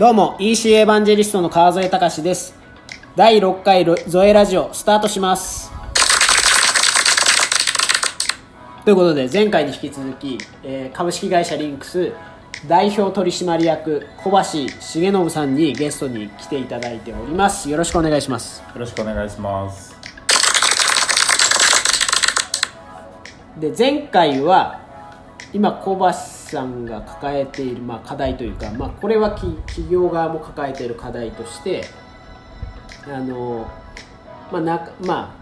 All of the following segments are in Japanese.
どうも EC エヴァンジェリストの川添隆です。第6回ゾエラジオスタートします。ということで前回に引き続き、えー株式会社リンクス代表取締役小橋重信さんにゲストに来ていただいております。よろしくお願いします。よろしくお願いします。で前回は今小橋さんが抱えている、まあ、課題というか、まあ、これは企業側も抱えている課題としてあの、まあなま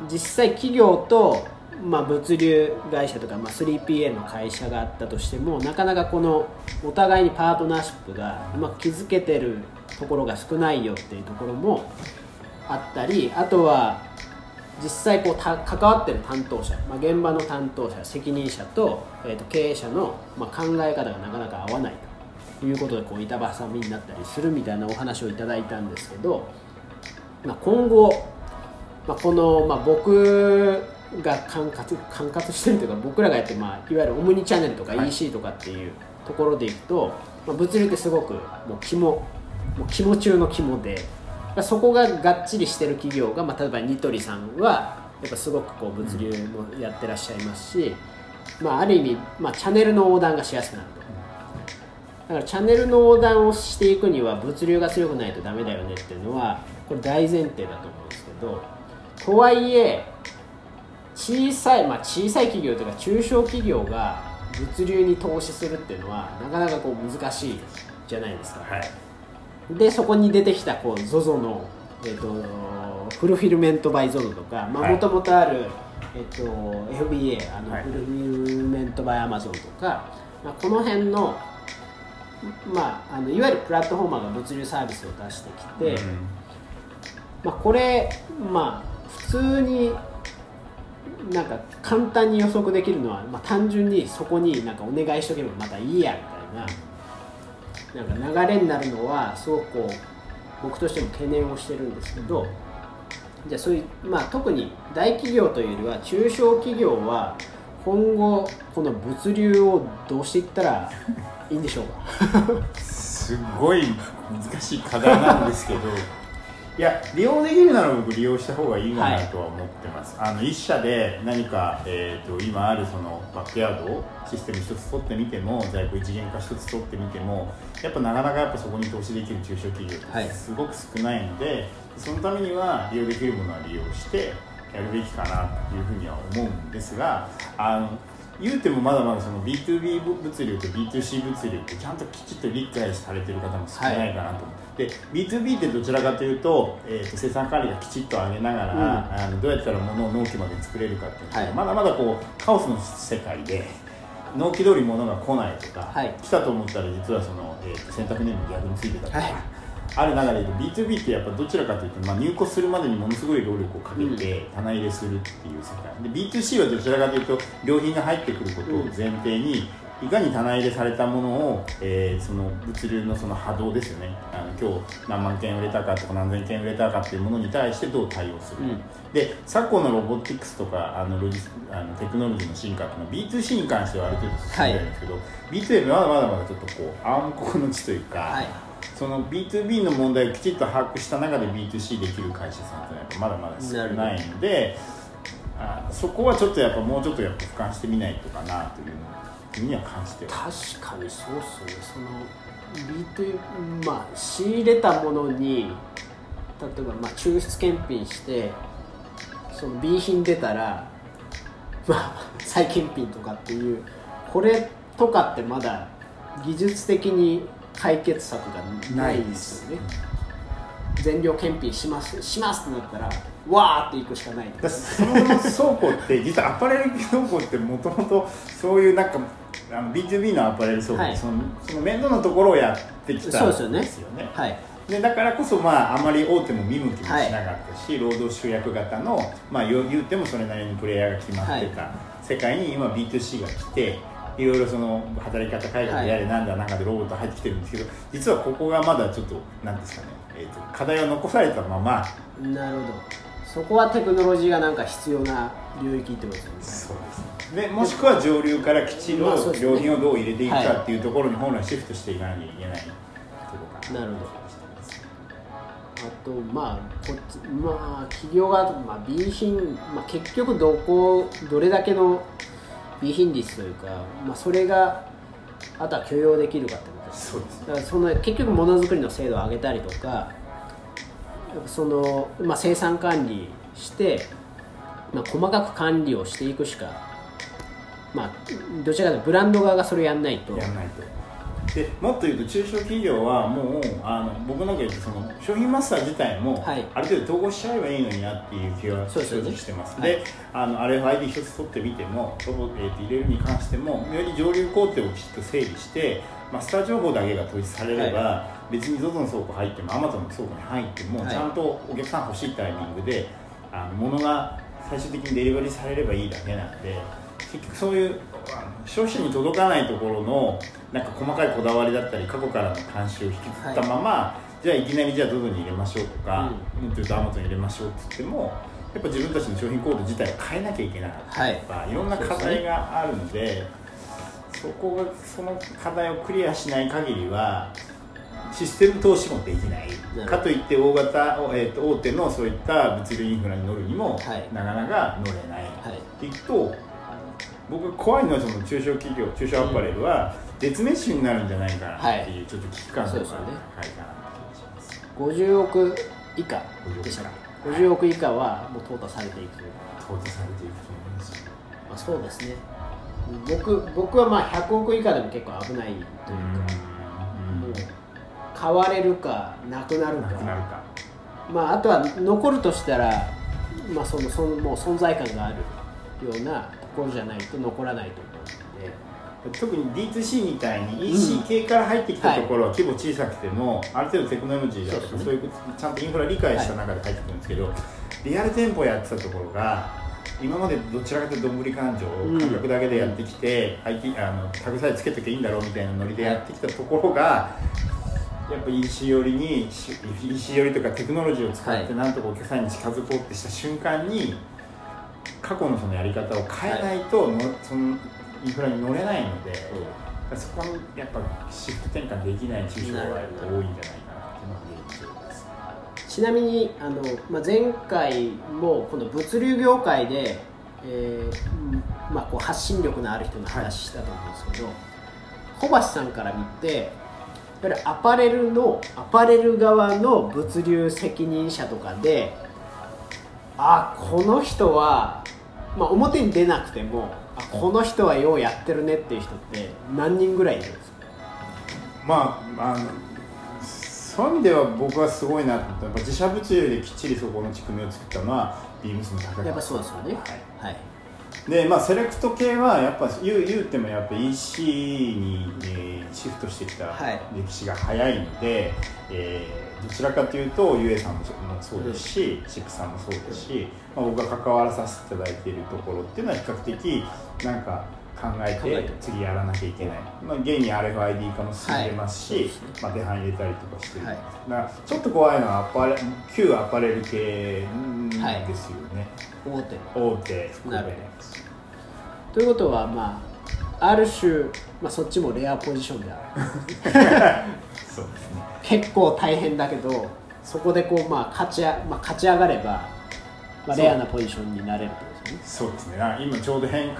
あ、実際企業と、まあ、物流会社とか、まあ、3PL の会社があったとしてもなかなかこのお互いにパートナーシップがうまく築けてるところが少ないよっていうところもあったりあとは実際こうた関わってる担当者、まあ、現場の担当者責任者と,、えー、と経営者の、まあ、考え方がなかなか合わないということでこう板挟みになったりするみたいなお話をいただいたんですけど、まあ、今後、まあ、この、まあ、僕が管轄管轄してるというか僕らがやってる、まあ、いわゆるオムニチャンネルとかはい EC とかっていうところでいくと、まあ、物流ってすごくもう肝もう肝中の肝で。そこががっちりしてる企業が、まあ、例えばニトリさんはやっぱすごくこう物流もやってらっしゃいますし、まあ、ある意味、まあ、チャンネルの横断がしやすくなるとだからチャンネルの横断をしていくには物流が強くないとダメだよねっていうのはこれ大前提だと思うんですけどとはいえ小さい、まあ、小さい企業というか中小企業が物流に投資するっていうのはなかなかこう難しいじゃないですか。はい。でそこに出てきたこう ZOZO の、えー、とフルフィルメントバイ ZOZO とかはい。もともとある、えー、と FBA あの、はい。フルフィルメントバイ Amazon とか、まあ、この辺の,、まあ、あのいわゆるプラットフォーマーが物流サービスを出してきて、うん。まあ、これまあ普通になんか簡単に予測できるのは、まあ、単純にそこになんかお願いしとけばまたいいやみたいな。なんか流れになるのはすごくこう僕としても懸念をしてるんですけどじゃあそういう、まあ、特に大企業というよりは中小企業は今後この物流をどうしていったらいいんでしょうか？すごい難しい課題なんですけど、いや利用できるなら僕利用した方がいいかなとは思ってます。あの一社で何かえっ、と今あるそのバックヤードをシステム一つ取ってみても在庫一元化一つ取ってみてもやっぱなかなかやっぱそこに投資できる中小企業はいってすごく少ないので、そのためには利用できるものは利用してやるべきかなというふうには思うんですがあの言うてもまだまだその B2B 物流と B2C 物流ってちゃんときちっと理解されてる方も少ないかなと思って、で B2B ってどちらかというと,、えーと生産管理がきちっと上げながら、あのどうやったら物を納期まで作れるかっていうのが、はい。まだまだこうカオスの世界で納期通り物が来ないとか、はい。来たと思ったら実はその、えーと洗濯ネーム逆についてたとか。はいある中で言うと B2B ってやっぱどちらかというと、まあ、入庫するまでにものすごい労力をかけて棚入れするっていう世界。で B2C はどちらかというと良品が入ってくることを前提にいかに棚入れされたものを、えーその物流のその波動ですよね。あの今日何万件売れたかとか何千件売れたかっていうものに対してどう対応するか、うん。で昨今のロボティクスとかあのロジスあのテクノロジーの進化っていうのは B2C に関してはある程度進んでるんですけど、B2B はまだまだまだちょっとこう暗黒の地というか、はいその B2B の問題をきちっと把握した中で B2C できる会社さんってやっぱまだまだ少ないのであそこはちょっとやっぱもうちょっとやっぱ俯瞰してみないとかなというふうには感じてます。確かにそうっすね。その B2 まあ仕入れたものに例えばまあ抽出検品してその B 品出たら まあ再検品とかっていうこれとかってまだ技術的に解決策がないですよね。全量検品しますしますってなったらわーっていくしかない。そもそも倉庫って実はアパレル倉庫ってもともとそういうなんかあの B2B のアパレル倉庫、はい。そのその面倒なところをやってきたそうですよね。ですよね。はい。でだからこそ、まあ、あまり大手も見向きもしなかったし、労働集約型の、まあ、言う言うてもそれなりにプレイヤーが決まってた世界に今 B2C が来ていろいろその働き方改革やれなんだ中でロボット入ってきてるんですけど、実はここがまだちょっとなんですかね、えー、と課題は残されたまま。なるほど。そこはテクノロジーがなんか必要な領域ってことですよね。そうですでもしくは上流から基地のまあそうですね。良品をどう入れていくかっていうところに本来シフトしていかなきゃいけないところかななるほど。あとまあこっちまあ企業が、まあ、B 品、まあ、結局どこどれだけの B 品率というか、まあ、それがあとは許容できるかってことですそうですね。だからその結局ものづくりの精度を上げたりとかその、まあ、生産管理して、まあ、細かく管理をしていくしか、まあ、どちらかというとブランド側がそれやんないと。やんないとでもっと言うと中小企業はもうあの僕なんか言うとその商品マスター自体も、はい。ある程度統合しちゃえばいいのになっていう気は正直してます。はい。であの RFID 一つ取ってみても、えーと入れるに関してもより上流工程をきちっと整理してマスター情報だけが統一されれば、別に ZOZO の倉庫入っても Amazon の倉庫に入っても、はい。ちゃんとお客さん欲しいタイミングであの物が最終的にデリバリーされればいいだけなんで結局そういうあの消費者に届かないところのなんか細かいこだわりだったり過去からの慣習を引きずったまま、じゃあいきなりじゃあ ZOZO に入れましょうとか、もっと言うと Amazon に入れましょうって言ってもやっぱ自分たちの商品コード自体を変えなきゃいけなかったりとか、い、ろんな課題があるのでそこがその課題をクリアしない限りはシステム投資もできない。かといって大型、えー、と大手のそういった物流インフラに乗るにも、はい。なかなか乗れない、はい。っていくと僕が怖いのはその中小企業中小アパレルは絶滅種になるんじゃないかなっていう、ちょっと危機感がそうですよね。高いかなって気がします50億以下でしたっけ50億以下はもう淘汰されていくという。淘汰されていくと思うんですよまあ、そうですね。僕僕はまあ100億以下でも結構危ないというか、もう買われるかなくなるか。まあ、あとは残るとしたら、まあ、そのそのもう存在感があるようなところじゃないと残らないと思うので特に D2C みたいに EC 系から入ってきたところは規模小さくても、ある程度テクノロジーだとかそういうちゃんとインフラ理解した中で入ってくるんですけど、リアル店舗やってたところが今までどちらかというとどんぶり勘定うん感覚だけでやってきて、IT あのタグさえつけときゃいいんだろうみたいなノリでやってきたところが、やっぱ EC 寄りに EC 寄りとかテクノロジーを使ってなんとかお客さんに近づこうってした瞬間に過去のそのやり方を変えないとの、そのインフラに乗れないので。そこにやっぱシフト転換できない中小はやっぱ多いんじゃないかなっていうのが現状です。ちなみにあの、まあ、前回もこの物流業界で、えーうんまあ、こう発信力のある人の話したと思うんですけど、小橋さんから見てやっぱりアパレルのアパレル側の物流責任者とかであこの人は、まあ、表に出なくてもあこの人はようやってるねっていう人って何人ぐらいいるんですか？まああのそういう意味では僕はすごいなと思ったやっぱ自社物流できっちりそこの仕組みを作ったのはビームスの高やっぱそうですよね。はい。はいでまあセレクト系はやっぱ言う言うてもやっぱ EC に、えーシフトしてきたはい。歴史が早いので、えーどちらかというと UA さんもそうですし、シップさんもそうですし、まあ、僕が関わらさせていただいているところっていうのは比較的なんか考えてて次やらなきゃいけない、まあ、現に RFID 化も進んでますし、はい。まあ、手配入れたりとかしてる、はい。だからちょっと怖いのはアパレ旧アパレル系うんですよはいね、大手。大手。含めなるほということはまあある種、まあ、そっちもレアポジションである。そうですね。結構大変だけどそこでこう、まあ勝ちあまあ、勝ち上がれば、まあ、レアなポジションになれるとそうですね。今ちょうど変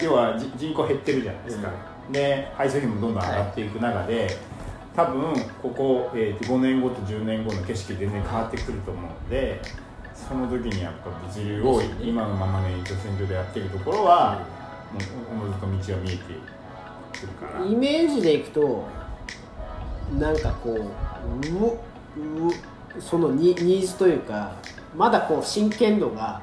要はじ人口減ってるじゃないですか、で配送費もどんどん上がっていく中で、多分ここ、えーと5年後と10年後の景色全然変わってくると思うのでその時にやっぱ物流を今のままの延長線上でやってるところは、もうおのずと道が見えてくるかなイメージでいくとなんかこうううそのニニーズというかまだこう真剣度が、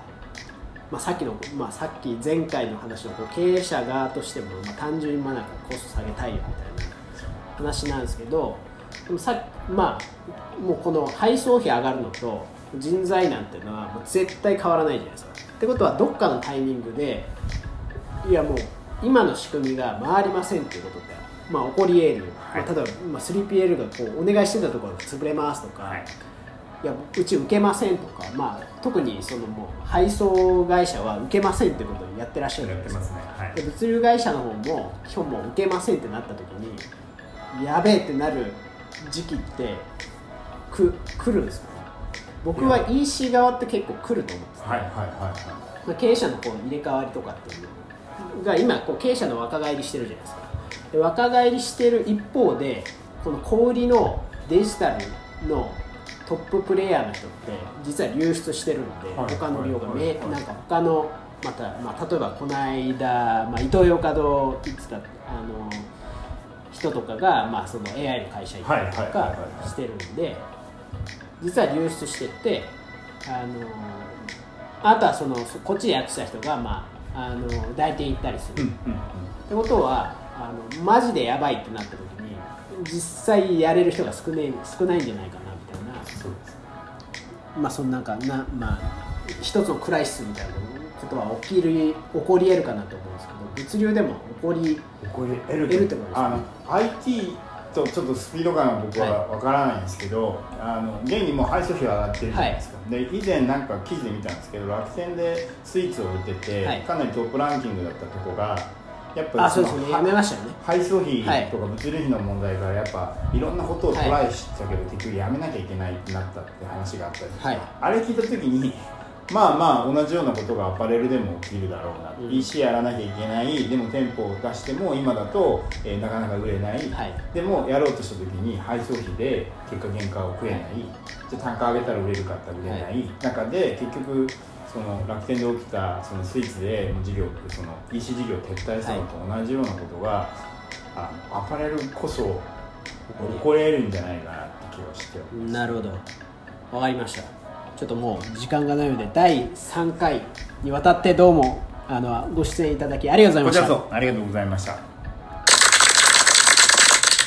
まあ、さっきの、まあ、さっき前回の話のこう経営者側としても、まあ、単純にまなんかコスト下げたいよみたいな話なんですけどでもさまあもうこの配送費上がるのと人材なんていうのはもう絶対変わらないじゃないですか。ってことはどっかのタイミングでいやもう今の仕組みが回りませんっていうことって、まあ、起こり得る、はいまあ、例えば、まあ、3PL がこうお願いしてたところが潰れますとか、はいいやうち受けませんとか、まあ、特にそのもう配送会社は受けませんってことをやってらっしゃるじゃやってないですかね。はい。で物流会社の方も基本もう受けませんってなった時にやべえってなる時期ってく来るんですよね。僕は EC 側って結構来ると思うんです、はいはいはいはい。まあ経営者のこう入れ替わりとかっていうのが今こう経営者の若返りしてるじゃないですか。で若返りしてる一方でこの小売りのデジタルのトッププレイヤーの人って実は流出してるんで、はい。他の量がめ、はい。はい。なんか他のまた、まあ、例えばこの間、まあ、イトーヨーカドー行ってたあの人とかが、まあ、その AI の会社行ったりとかしてるんで実は流出してってあのあとはそのそこっちでやってた人が、まあ、あの代理店行ったりする、うんうんってことはあのマジでやばいってなった時に実際やれる人が少ない少ないんじゃないかそうですまあそのなんかなまあ一つのクライシスみたいなことは起きる起こり得るかなと思うんですけど物流でも起こりこれ L 得るってことですねあの IT とちょっとスピード感が僕はわからないんですけど、あの現にもう配送費が上がってるじゃないですか、で以前なんか記事で見たんですけど楽天でスイーツを売ってて、はい。かなりトップランキングだったとこがやっぱりあそうですよねはやめましたよね。配送費はいとか物流費の問題からやっぱいろんなことをトライしたけど、結局やめなきゃいけないってなったって話があったりはい。あれ聞いた時にまあまあ同じようなことがアパレルでも起きるだろうな、うん。EC やらなきゃいけないでも店舗を出しても今だと、えーなかなか売れない、はい。でもやろうとした時に配送費で結果原価を食えない、じゃあ単価上げたら売れるかって売れない、は中で結局その楽天で起きたそのスイーツで事業その EC 事業を撤退したのと同じようなことが、あのアパレルこそ起こり得るんじゃないかなって気がしてなるほど。わかりました。ちょっともう時間がないので第3回にわたってどうもあのご出演いただきありがとうございました。こちらこそありがとうございました